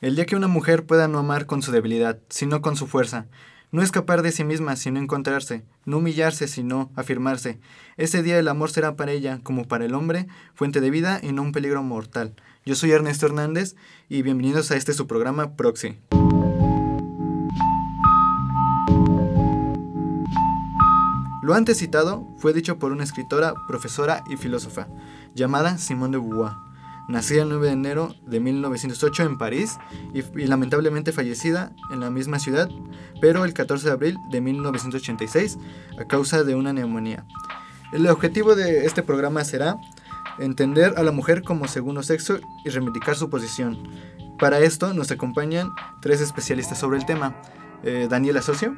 El día que una mujer pueda no amar con su debilidad, sino con su fuerza, no escapar de sí misma, sino encontrarse, no humillarse, sino afirmarse. Ese día el amor será para ella, como para el hombre, fuente de vida y no un peligro mortal. Yo soy Ernesto Hernández y bienvenidos a este su programa Proxy. Lo antes citado fue dicho por una escritora, profesora y filósofa, llamada Simone de Beauvoir, nacida el 9 de enero de 1908 en París y, y, lamentablemente fallecida en la misma ciudad, pero el 14 de abril de 1986 a causa de una neumonía. El objetivo de este programa será entender a la mujer como segundo sexo y reivindicar su posición. Para esto nos acompañan tres especialistas sobre el tema. Eh, Daniela Socio.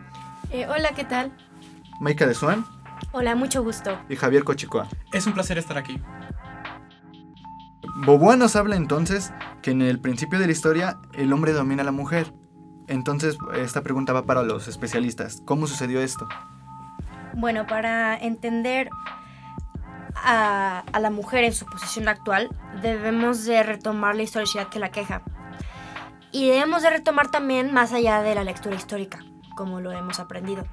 Eh, hola, ¿qué tal? Maika de Swan. Hola, mucho gusto. Y Javier Cochicoa. Es un placer estar aquí. Boboa nos habla entonces que en el principio de la historia el hombre domina a la mujer. Entonces esta pregunta va para los especialistas. ¿Cómo sucedió esto? Bueno, para entender a, a, la mujer en su posición actual, debemos de retomar la historicidad que la queja. Y debemos de retomar también más allá de la lectura histórica, como lo hemos aprendido.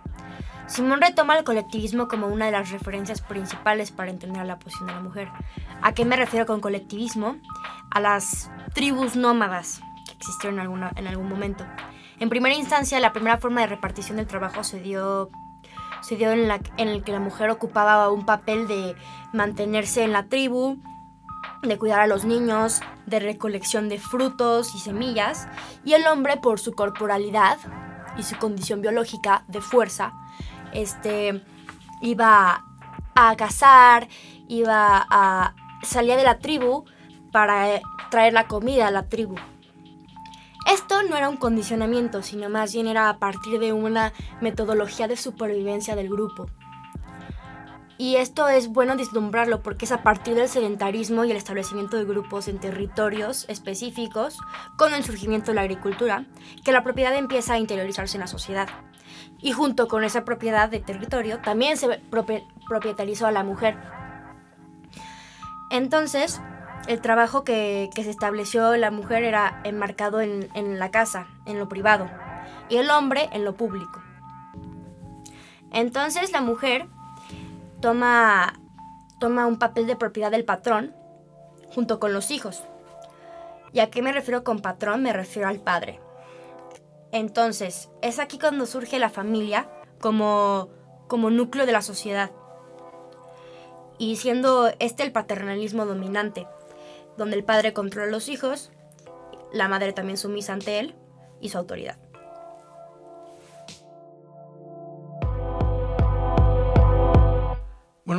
Simón retoma el colectivismo como una de las referencias principales para entender la posición de la mujer. ¿A qué me refiero con colectivismo? A las tribus nómadas que existieron en, alguna, en algún momento. En primera instancia, la primera forma de repartición del trabajo se dio se dio en, la, en el que la mujer ocupaba un papel de mantenerse en la tribu, de cuidar a los niños, de recolección de frutos y semillas, y el hombre por su corporalidad y su condición biológica de fuerza, este, iba a cazar, iba a salía de la tribu para traer la comida a la tribu. Esto no era un condicionamiento, sino más bien era a partir de una metodología de supervivencia del grupo. Y esto es bueno vislumbrarlo porque es a partir del sedentarismo y el establecimiento de grupos en territorios específicos, con el surgimiento de la agricultura, que la propiedad empieza a interiorizarse en la sociedad. Y junto con esa propiedad de territorio también se propietarizó a la mujer. Entonces, el trabajo que, que, se estableció la mujer era enmarcado en, en, la casa, en lo privado, y el hombre en lo público. Entonces la mujer toma, toma un papel de propiedad del patrón junto con los hijos. ¿Y a qué me refiero con patrón? Me refiero al padre. Entonces, es aquí cuando surge la familia como, como núcleo de la sociedad. Y siendo este el paternalismo dominante donde el padre controla a los hijos, la madre también sumisa ante él y su autoridad.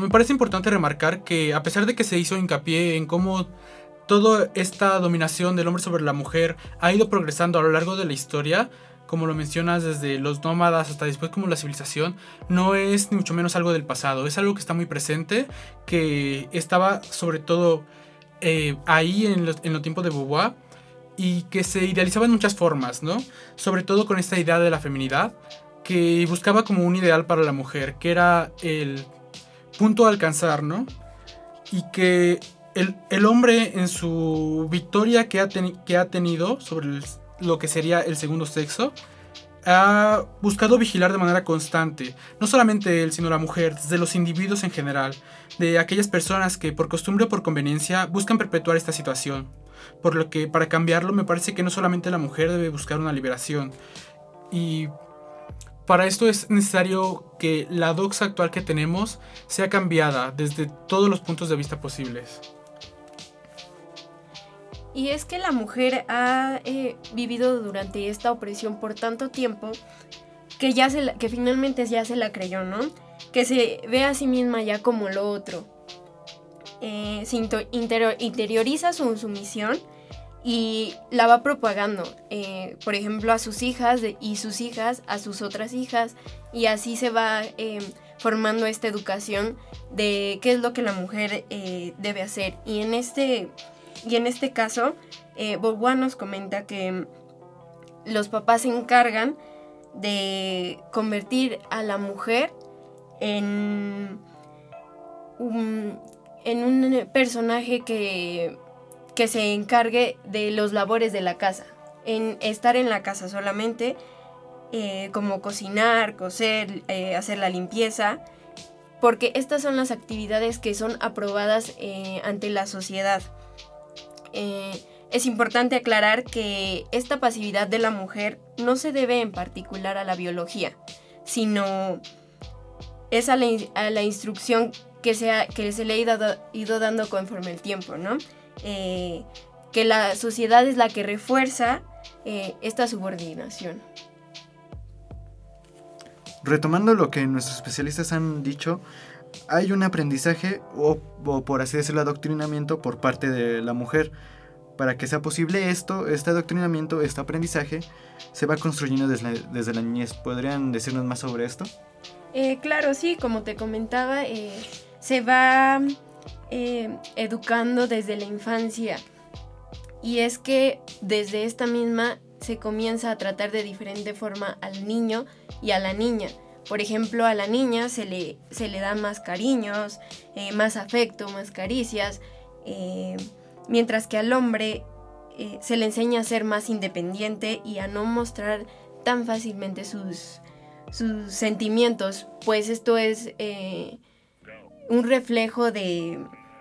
Me parece importante remarcar que a pesar de que se hizo hincapié en cómo toda esta dominación del hombre sobre la mujer ha ido progresando a lo largo de la historia, como lo mencionas, desde los nómadas hasta después como la civilización, no es ni mucho menos algo del pasado, es algo que está muy presente, que estaba sobre todo eh, ahí en los, en tiempos de Beauvoir y que se idealizaba en muchas formas, ¿no? Sobre todo con esta idea de la feminidad que buscaba como un ideal para la mujer, que era el punto a alcanzar, ¿no? Y que el, el hombre en su victoria que ha, tenido sobre lo que sería el segundo sexo, ha buscado vigilar de manera constante, no solamente él, sino la mujer, desde los individuos en general, de aquellas personas que por costumbre o por conveniencia buscan perpetuar esta situación. Por lo que para cambiarlo me parece que no solamente la mujer debe buscar una liberación, y para esto es necesario que la doxa actual que tenemos sea cambiada desde todos los puntos de vista posibles. Y es que la mujer ha eh, vivido durante esta opresión por tanto tiempo que, ya que finalmente ya se la creyó, ¿no? Que se ve a sí misma ya como lo otro. Eh, se interior, interioriza su sumisión y la va propagando, eh, por ejemplo, a sus hijas y sus hijas a sus otras hijas y así se va eh, formando esta educación de qué es lo que la mujer eh, debe hacer. Y en este y en este caso, eh, Beauvoir nos comenta que los papás se encargan de convertir a la mujer en un, en un personaje que, que se encargue de los labores de la casa. en estar en la casa solamente, eh, como cocinar, coser, eh, hacer la limpieza, porque estas son las actividades que son aprobadas eh, ante la sociedad. es importante aclarar que esta pasividad de la mujer no se debe en particular a la biología, sino es a la, instrucción que se, le ha ido, dando conforme el tiempo, ¿no? Que la sociedad es la que refuerza esta subordinación. Retomando lo que nuestros especialistas han dicho, hay un aprendizaje o, por así decirlo adoctrinamiento por parte de la mujer. Para que sea posible esto, este adoctrinamiento, este aprendizaje, se va construyendo desde la, niñez. ¿Podrían decirnos más sobre esto? Eh, claro, sí, como te comentaba, eh, se va eh, educando desde la infancia. Y es que desde esta misma se comienza a tratar de diferente forma al niño y a la niña. Por ejemplo, a la niña se le, se le dan más cariños, eh, más afecto, más caricias, eh, mientras que al hombre se le enseña a ser más independiente y a no mostrar tan fácilmente sus, sus sentimientos, pues esto es un reflejo de,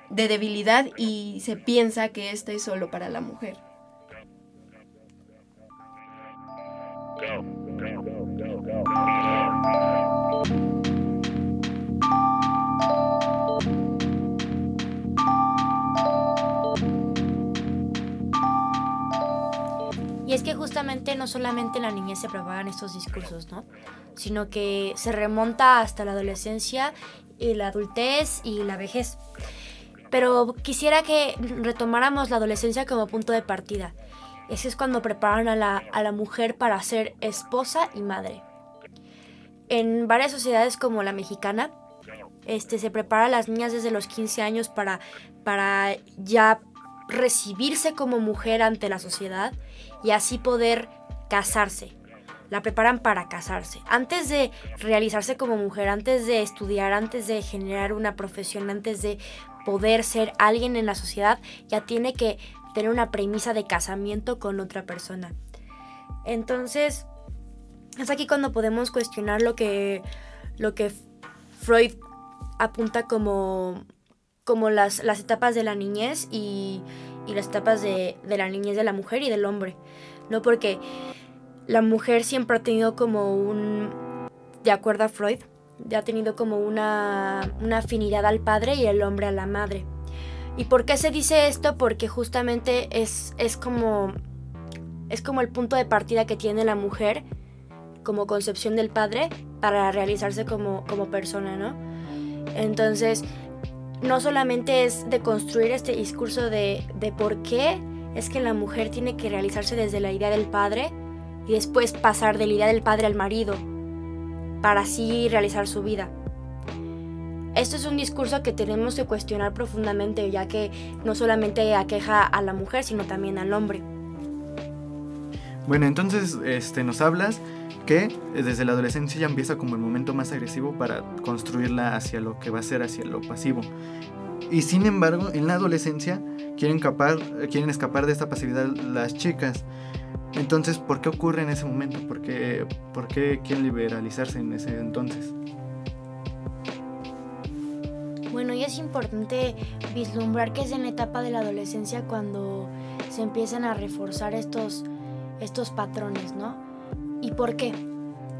de debilidad y se piensa que esto es solo para la mujer. Y es que justamente no solamente en la niñez se propagan estos discursos, ¿no? Sino que se remonta hasta la adolescencia y la adultez y la vejez. Pero quisiera que retomáramos la adolescencia como punto de partida. Ese es cuando preparan a la, a la mujer para ser esposa y madre. En varias sociedades como la mexicana, este, se prepara a las niñas desde los 15 años para, para ya recibirse como mujer ante la sociedad y así poder casarse. La preparan para casarse. Antes de realizarse como mujer, antes de estudiar, antes de generar una profesión, antes de poder ser alguien en la sociedad, ya tiene que tener una premisa de casamiento con otra persona. Entonces, es aquí cuando podemos cuestionar lo que, lo que Freud apunta como, como las, las etapas de la niñez y, las etapas de, la niñez de la mujer y del hombre. ¿no? Porque la mujer siempre ha tenido como un, de acuerdo a Freud, ha tenido como una, una afinidad al padre y el hombre a la madre. ¿Y por qué se dice esto? Porque justamente es, es, como, es como el punto de partida que tiene la mujer como concepción del padre para realizarse como, como persona, ¿no? Entonces, no solamente es de construir este discurso de, de por qué es que la mujer tiene que realizarse desde la idea del padre y después pasar de la idea del padre al marido para así realizar su vida. Esto es un discurso que tenemos que cuestionar profundamente, ya que no solamente aqueja a la mujer, sino también al hombre. Bueno, entonces este, nos hablas que desde la adolescencia ya empieza como el momento más agresivo para construirla hacia lo que va a ser, hacia lo pasivo. Y sin embargo, en la adolescencia quieren escapar, quieren escapar de esta pasividad las chicas. Entonces, ¿por qué ocurre en ese momento? ¿Por qué, ¿Por qué quieren liberalizarse en ese entonces? Bueno, y es importante vislumbrar que es en la etapa de la adolescencia cuando se empiezan a reforzar estos, estos patrones, ¿no? ¿Y por qué?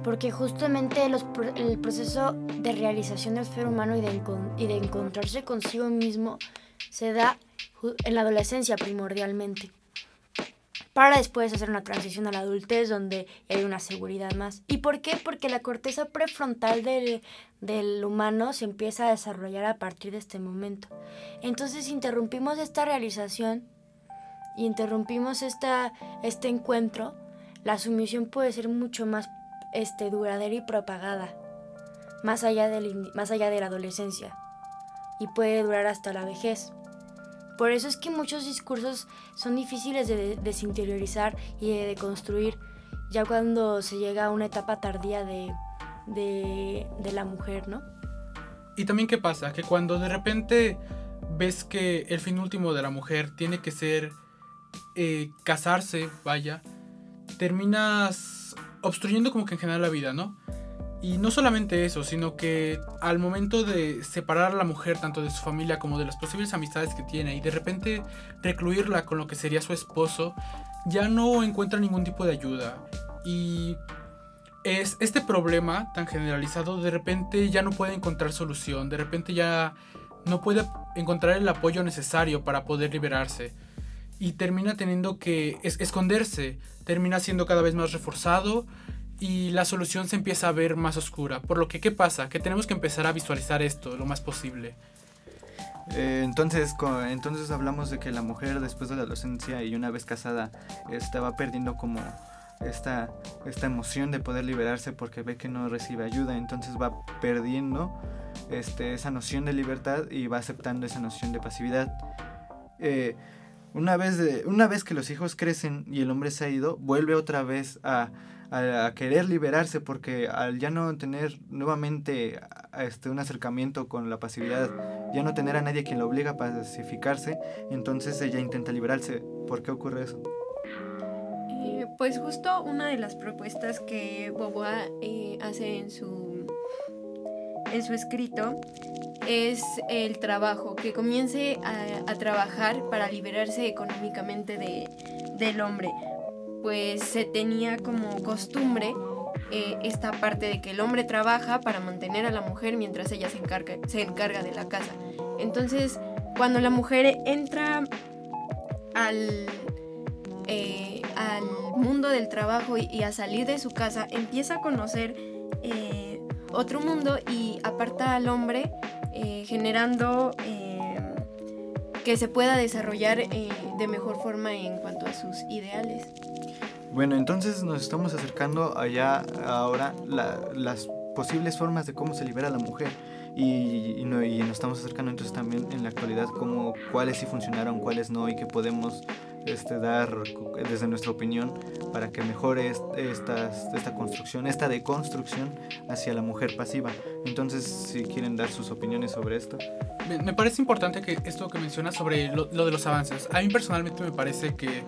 Porque justamente el proceso de realización del ser humano y de, y de encontrarse consigo mismo se da en la adolescencia primordialmente para después hacer una transición a la adultez donde hay una seguridad más. ¿Y por qué? Porque la corteza prefrontal del, del humano se empieza a desarrollar a partir de este momento. Entonces interrumpimos esta realización, interrumpimos esta, este encuentro, la sumisión puede ser mucho más este, duradera y propagada, más allá, del, más allá de la adolescencia, y puede durar hasta la vejez. Por eso es que muchos discursos son difíciles de desinteriorizar y de construir ya cuando se llega a una etapa tardía de, de, la mujer, ¿no? Y también qué pasa, que cuando de repente ves que el fin último de la mujer tiene que ser eh, casarse, vaya, terminas obstruyendo como que en general la vida, ¿no? Y no solamente eso, sino que al momento de separar a la mujer tanto de su familia como de las posibles amistades que tiene y de repente recluirla con lo que sería su esposo, ya no encuentra ningún tipo de ayuda. Y es este problema tan generalizado de repente ya no puede encontrar solución, de repente ya no puede encontrar el apoyo necesario para poder liberarse y termina teniendo que esconderse, termina siendo cada vez más reforzado y la solución se empieza a ver más oscura. Por lo que, ¿qué pasa? Que tenemos que empezar a visualizar esto lo más posible. Eh, entonces, entonces hablamos de que la mujer después de la adolescencia y una vez casada estaba perdiendo como esta, esta emoción de poder liberarse porque ve que no recibe ayuda, entonces va perdiendo este, esa noción de libertad y va aceptando esa noción de pasividad. Eh, una, vez de, una vez que los hijos crecen y el hombre se ha ido, vuelve otra vez a, a, querer liberarse porque al ya no tener nuevamente este, un acercamiento con la pasividad, ya no tener a nadie quien lo obliga a pacificarse, entonces ella intenta liberarse. ¿Por qué ocurre eso? Eh, pues justo una de las propuestas que Boboa eh, hace en su, en su escrito es el trabajo, que comience a, trabajar para liberarse económicamente de, del hombre pues se tenía como costumbre eh, esta parte de que el hombre trabaja para mantener a la mujer mientras ella se encarga, se encarga de la casa. Entonces, cuando la mujer entra al, eh, al mundo del trabajo y, a salir de su casa, empieza a conocer eh, otro mundo y aparta al hombre generando que se pueda desarrollar de mejor forma en cuanto a sus ideales. Bueno, entonces nos estamos acercando allá ahora las posibles formas de cómo se libera la mujer. Y, no, y, nos estamos acercando entonces también en la actualidad como cuáles sí funcionaron, cuáles no y qué podemos este, dar desde nuestra opinión para que mejore esta, esta construcción, esta deconstrucción hacia la mujer pasiva. Entonces, si quieren dar sus opiniones sobre esto. Me, parece importante que esto que mencionas sobre lo, lo de los avances. A mí personalmente me parece que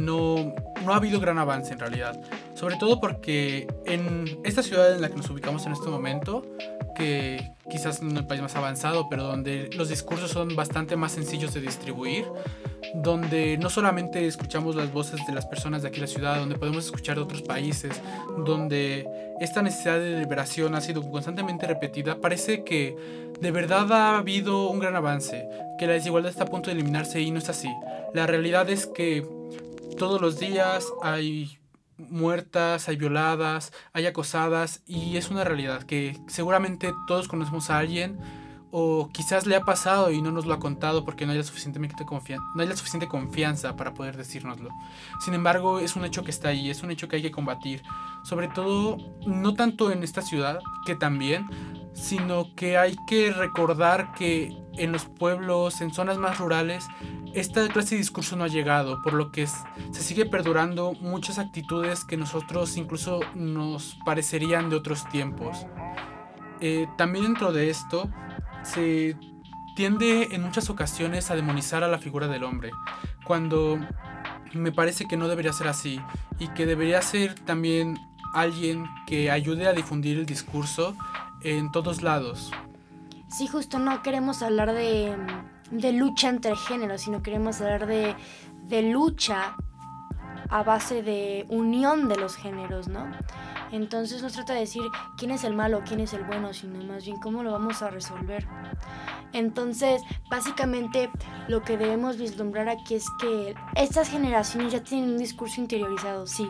no, no ha habido gran avance en realidad. Sobre todo porque en esta ciudad en la que nos ubicamos en este momento, que quizás no es el país más avanzado, pero donde los discursos son bastante más sencillos de distribuir, donde no solamente escuchamos las voces de las personas de aquí la ciudad, donde podemos escuchar de otros países, donde esta necesidad de liberación ha sido constantemente repetida, parece que de verdad ha habido un gran avance, que la desigualdad está a punto de eliminarse y no es así. La realidad es que todos los días hay muertas, hay violadas, hay acosadas y es una realidad que seguramente todos conocemos a alguien o quizás le ha pasado y no nos lo ha contado porque no hay, la suficientemente no hay la suficiente confianza para poder decírnoslo. Sin embargo, es un hecho que está ahí, es un hecho que hay que combatir. Sobre todo, no tanto en esta ciudad, que también, sino que hay que recordar que en los pueblos, en zonas más rurales, esta clase de discurso no ha llegado, por lo que se sigue perdurando muchas actitudes que nosotros incluso nos parecerían de otros tiempos. Eh, también dentro de esto se tiende en muchas ocasiones a demonizar a la figura del hombre, cuando me parece que no debería ser así y que debería ser también alguien que ayude a difundir el discurso en todos lados. Sí, justo no queremos hablar de lucha entre géneros, sino queremos hablar de lucha a base de unión de los géneros, ¿no? Entonces no trata de decir quién es el malo, quién es el bueno, sino más bien cómo lo vamos a resolver. Entonces, básicamente lo que debemos vislumbrar aquí es que estas generaciones ya tienen un discurso interiorizado, sí,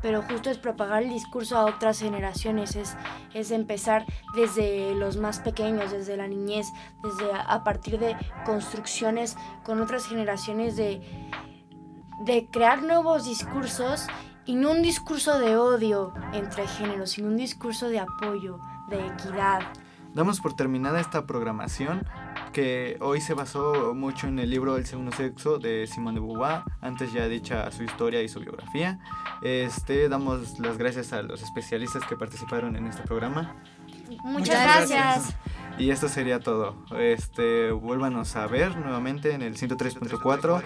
pero justo es propagar el discurso a otras generaciones, es, es empezar desde los más pequeños, desde la niñez, desde a, partir de construcciones con otras generaciones de, de crear nuevos discursos y no un discurso de odio entre géneros, sino un discurso de apoyo, de equidad. Damos por terminada esta programación que hoy se basó mucho en el libro El segundo sexo de Simone de Beauvoir, antes ya dicha su historia y su biografía. Este, damos las gracias a los especialistas que participaron en este programa. Muchas, gracias. Y esto sería todo. Este, vuélvanos a ver nuevamente en el 103.4.